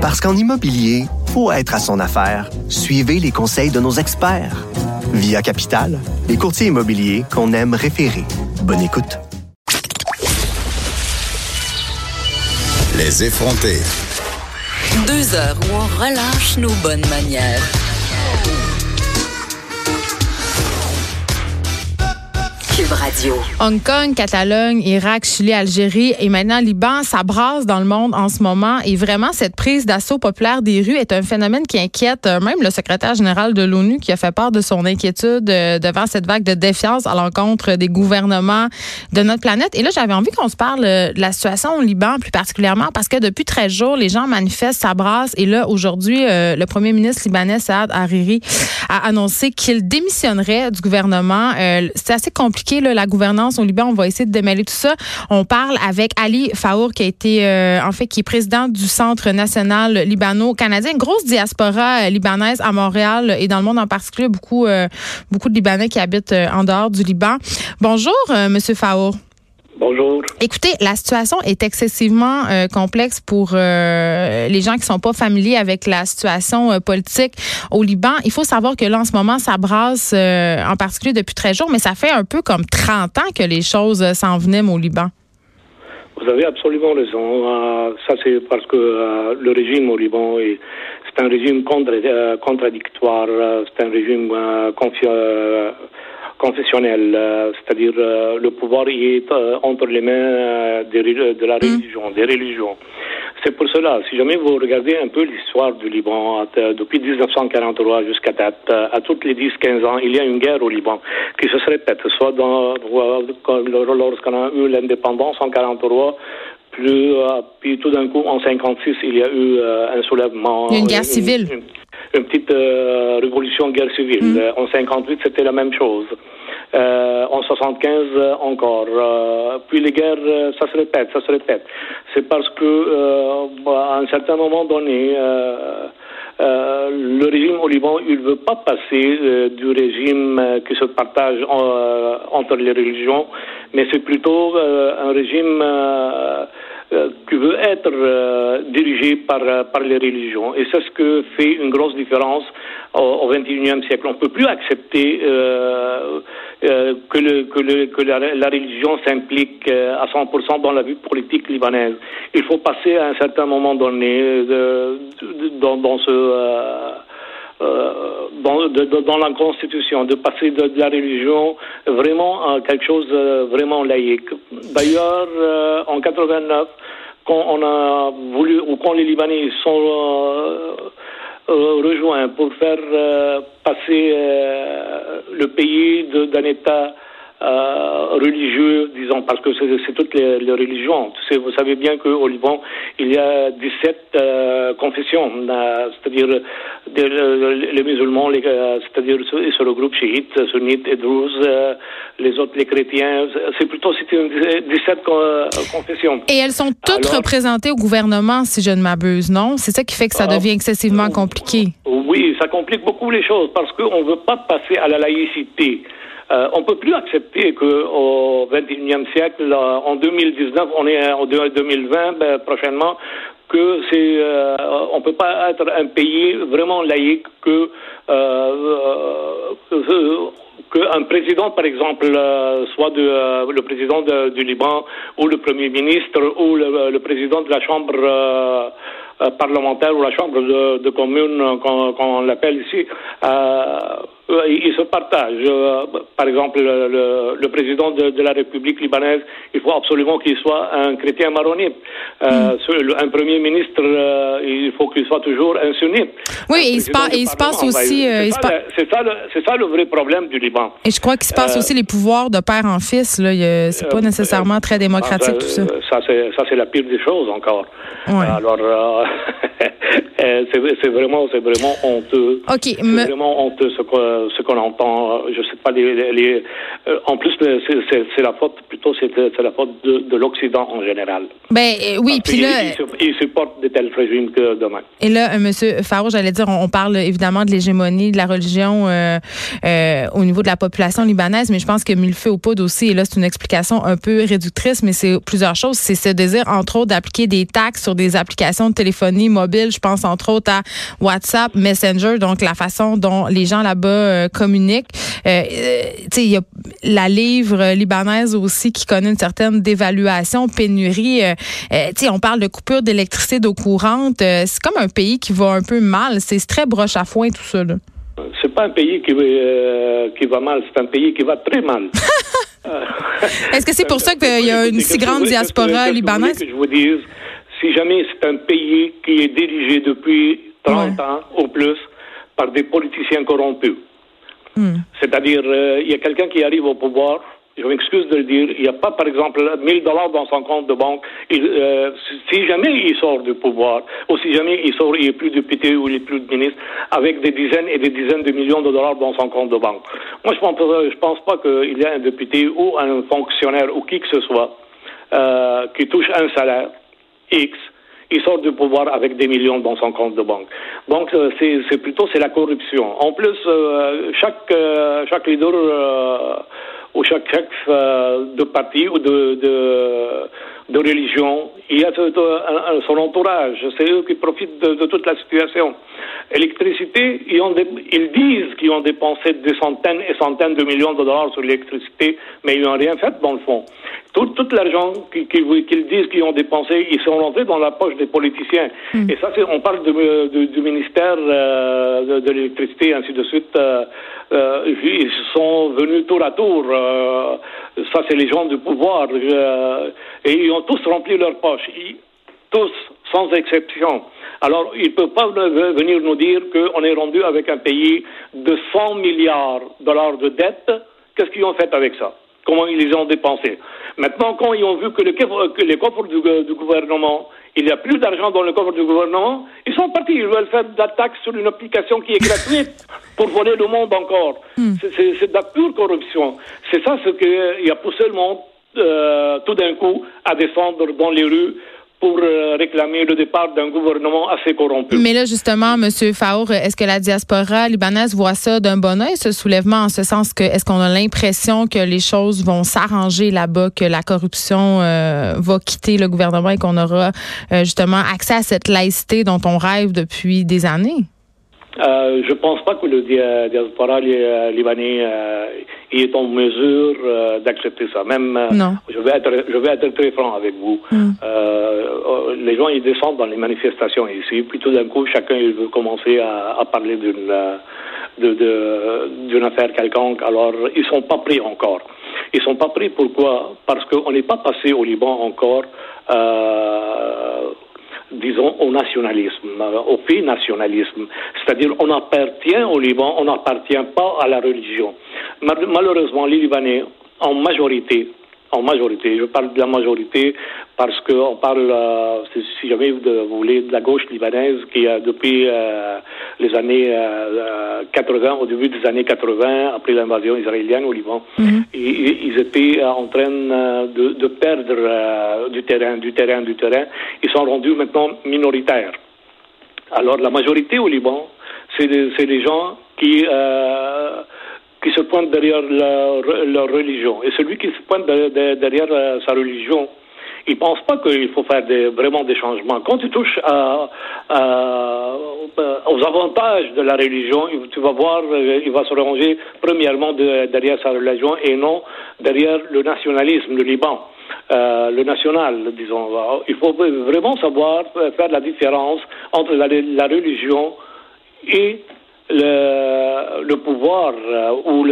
Parce qu'en immobilier, faut être à son affaire. Suivez les conseils de nos experts. Via Capital, les courtiers immobiliers qu'on aime référer. Bonne écoute. Les effronter. Deux heures où on relâche nos bonnes manières. Hong Kong, Catalogne, Irak, Chili, Algérie et maintenant Liban, ça dans le monde en ce moment. Et vraiment, cette prise d'assaut populaire des rues est un phénomène qui inquiète euh, même le secrétaire général de l'ONU qui a fait part de son inquiétude euh, devant cette vague de défiance à l'encontre des gouvernements de notre planète. Et là, j'avais envie qu'on se parle euh, de la situation au Liban plus particulièrement parce que depuis 13 jours, les gens manifestent, ça. Et là, aujourd'hui, le premier ministre libanais, Saad Hariri, a annoncé qu'il démissionnerait du gouvernement. C'est assez compliqué la gouvernance Liban. On va essayer de démêler tout ça. On parle avec Ali Faour, qui a été, euh, en fait, qui est président du Centre national libano-canadien. Grosse diaspora euh, libanaise à Montréal et dans le monde en particulier. Beaucoup, euh, beaucoup de Libanais qui habitent en dehors du Liban. Bonjour, Monsieur Faour. Bonjour. Écoutez, la situation est excessivement euh, complexe pour euh, les gens qui sont pas familiers avec la situation euh, politique au Liban. Il faut savoir que là, en ce moment, ça brasse en particulier depuis 13 jours, mais ça fait un peu comme 30 ans que les choses s'enveniment au Liban. Vous avez absolument raison. ça, c'est parce que le régime au Liban, c'est un régime contradictoire. c'est un régime confiant confessionnel, euh, c'est-à-dire euh, le pouvoir y est euh, entre les mains de la mm. religion, des religions. C'est pour cela, si jamais vous regardez un peu l'histoire du Liban, depuis 1943 jusqu'à date, à toutes les 10-15 ans, il y a une guerre au Liban qui se répète, soit dans, lorsqu'on a eu l'indépendance en 1943, plus, puis tout d'un coup, en 56, il y a eu un soulèvement. Une guerre civile une petite euh, révolution guerre civile. Mm. Euh, en 58, c'était la même chose. Euh, en 75 encore. puis les guerres, ça se répète, ça se répète. C'est parce que à un certain moment donné, le régime au Liban, il ne veut pas passer du régime qui se partage entre les religions, mais c'est plutôt un régime euh, qui veut être euh, dirigé par, euh, par les religions. Et c'est ce que fait une grosse différence au XXIe siècle. On ne peut plus accepter que, le, que, le, que la, religion s'implique à 100% dans la vie politique libanaise. Il faut passer à un certain moment donné dans, dans ce euh, dans, de, dans, la Constitution, de passer de, la religion vraiment à quelque chose de vraiment laïque. D'ailleurs, euh, en 89, quand on a voulu, ou quand les Libanais sont euh, rejoints pour faire passer le pays d'un État euh, religieux, disons, parce que c'est toutes les, les religions. Vous savez bien qu'au Liban, il y a 17 euh, confessions, euh, c'est-à-dire les musulmans, c'est-à-dire ils se regroupent chiites, sunnites et druzes, les autres les chrétiens. C'est plutôt c'était 17 confessions. Et elles sont toutes représentées au gouvernement, si je ne m'abuse, non? C'est ça qui fait que ça devient excessivement compliqué. Oui, ça complique beaucoup les choses parce qu'on ne veut pas passer à la laïcité. Euh, on peut plus accepter qu'au XXIe siècle, euh, en 2019, on est en 2020 ben, prochainement, que c'est, euh, on peut pas être un pays vraiment laïque que qu'un président, par exemple, soit de, le président du Liban ou le premier ministre ou le, président de la Chambre parlementaire ou la Chambre de, de commune, qu'on, qu'on l'appelle ici, euh, ils se partagent. Euh, par exemple, le, président de, la République libanaise, il faut absolument qu'il soit un chrétien maronite. Euh, mm. Un premier ministre, il faut qu'il soit toujours un sunnite. Oui, et il, se, passe aussi. c'est ça, ça, le vrai problème du Liban. Et je crois qu'il se passe aussi les pouvoirs de père en fils. C'est pas nécessairement très démocratique tout ça. Ça, c'est la pire des choses encore. Alors, c'est vraiment, vraiment honteux. C'est vraiment honteux ce qu'on entend, euh, je sais pas, les, euh, en plus, c'est la faute, plutôt, c'est la faute de, l'Occident en général. Ben euh, oui, puis là. Ils, supportent de tels régimes que demain. Et là, Monsieur Faro, j'allais dire, on, parle évidemment de l'hégémonie de la religion au niveau de la population libanaise, mais je pense que aux poudres aussi, et là, c'est une explication un peu réductrice, mais c'est plusieurs choses. C'est ce désir, entre autres, d'appliquer des taxes sur des applications de téléphonie mobile mobile. Je pense entre autres à WhatsApp, Messenger, donc la façon dont les gens là-bas communiquent. il y a la livre libanaise aussi qui connaît une certaine dévaluation, pénurie. on parle de coupure d'électricité d'eau courante. c'est comme un pays qui va un peu mal. C'est très broche à foin tout ça. Là c'est pas un pays qui, euh, qui va mal, c'est un pays qui va très mal. Est-ce que c'est pour ça qu'il y a une si grande diaspora libanaise? Que je vous dise, si jamais c'est un pays qui est dirigé depuis 30 ans ou plus par des politiciens corrompus, hmm. c'est-à-dire euh, il y a quelqu'un qui arrive au pouvoir, je m'excuse de le dire, il n'y a pas, par exemple, 1000 dollars dans son compte de banque. Euh, si jamais il sort du pouvoir, ou si jamais il sort, il n'est plus député ou il n'est plus de ministre, avec des dizaines et des dizaines de millions de dollars dans son compte de banque. Moi, je pense, je pense pas qu'il y ait un député ou un fonctionnaire ou qui que ce soit euh, qui touche un salaire X il sort du pouvoir avec des millions dans son compte de banque. Donc euh, c'est plutôt c'est la corruption. En plus, chaque chaque leader ou chaque chef euh, de parti ou de, de, de religion, il y a son entourage. C'est eux qui profitent de, toute la situation. Électricité, ils, ont ils disent qu'ils ont dépensé des centaines et centaines de millions de dollars sur l'électricité, mais ils n'ont rien fait dans le fond. Tout, l'argent qu'ils disent qu'ils ont dépensé, ils sont rentrés dans la poche des politiciens. Hmm. Et ça, on parle du ministère euh, de, l'électricité, ainsi de suite. Euh, euh, ils sont venus tour à tour. ça, c'est les gens du pouvoir. et ils ont tous rempli leur poche. tous, sans exception. Alors, ils ne peuvent pas venir nous dire qu'on est rendu avec un pays de 100 milliards de dollars de dette. Qu'est-ce qu'ils ont fait avec ça? Comment ils les ont dépensés? Maintenant, quand ils ont vu que, les coffres du, gouvernement, il n'y a plus d'argent dans le coffre du gouvernement, ils sont partis. Ils veulent faire de la taxe sur une application qui est gratuite pour voler le monde encore. Hmm. C'est de la pure corruption. C'est ça ce qui a poussé le monde euh, tout d'un coup à descendre dans les rues pour euh, réclamer le départ d'un gouvernement assez corrompu. Mais là, justement, M. Faour, est-ce que la diaspora libanaise voit ça d'un bon oeil, ce soulèvement, en ce sens que est-ce qu'on a l'impression que les choses vont s'arranger là-bas, que la corruption euh, va quitter le gouvernement et qu'on aura euh, justement accès à cette laïcité dont on rêve depuis des années? Euh, je pense pas que le diaspora libanais il est en mesure euh, d'accepter ça. Même, euh, non. je vais être, je vais être très franc avec vous. Mm. Euh, les gens ils descendent dans les manifestations ici, puis tout d'un coup chacun il veut commencer à, à parler d'une de, affaire quelconque. Alors ils sont pas pris encore. Ils sont pas pris pourquoi? Parce qu'on n'est pas passé au Liban encore. Euh, disons, au nationalisme, au pays nationalisme. C'est-à-dire, on appartient au Liban, on n'appartient pas à la religion. Malheureusement, les Libanais, en majorité, en majorité, je parle de la majorité parce qu'on parle, euh, si jamais vous voulez, de la gauche libanaise qui, a depuis euh, les années 80, euh, au début des années 80, après l'invasion israélienne au Liban, mhm. ils, étaient en train de, de perdre du terrain, du terrain, du terrain. Ils sont rendus maintenant minoritaires. Alors la majorité au Liban, c'est des, gens qui qui se pointent derrière leur, religion. Et celui qui se pointe derrière, euh, sa religion, il pense pas qu'il faut faire vraiment des changements. Quand tu touches à, aux avantages de la religion, tu vas voir, euh, il va se ranger premièrement derrière sa religion et non derrière le nationalisme, le Liban. Euh, le national, disons. Il faut vraiment savoir faire la différence entre la religion et le, le pouvoir euh, ou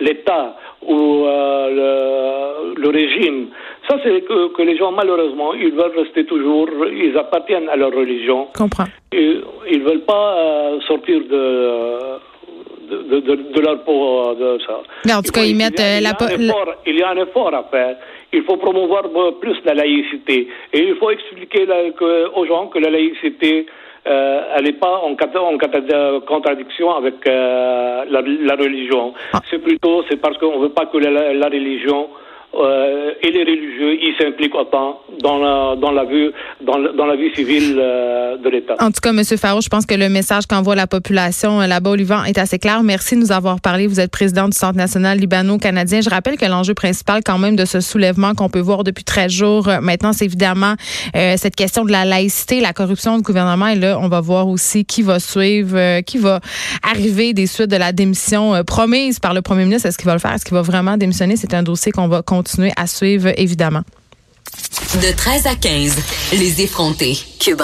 l'État ou euh, le, le, régime. Ça, c'est que, que, les gens, malheureusement, ils veulent rester toujours, ils appartiennent à leur religion. Comprends. Ils ne veulent pas euh, sortir de, de, de, de, leur peau de ça. Mais en tout cas, ils mettent la... il y a un effort à faire. Il faut promouvoir plus la laïcité. Et il faut expliquer aux gens que la laïcité euh, elle n'est pas en, en, contradiction avec euh, la, religion. Ah. C'est plutôt c'est parce qu'on ne veut pas que la, religion euh, et les religieux, ils s'impliquent autant dans la, dans la vie, dans, dans la vie civile euh, de l'État. En tout cas, M. Faro, je pense que le message qu'envoie la population euh, là-bas au Liban est assez clair. Merci de nous avoir parlé. Vous êtes président du Centre national libano-canadien. Je rappelle que l'enjeu principal quand même de ce soulèvement qu'on peut voir depuis 13 jours maintenant, c'est évidemment cette question de la laïcité, la corruption du gouvernement. Et là, on va voir aussi qui va suivre, qui va arriver des suites de la démission promise par le premier ministre. Est-ce qu'il va le faire? Est-ce qu'il va vraiment démissionner? C'est un dossier qu'on va continuer à suivre, évidemment. De 13 à 15, les effrontés. Cube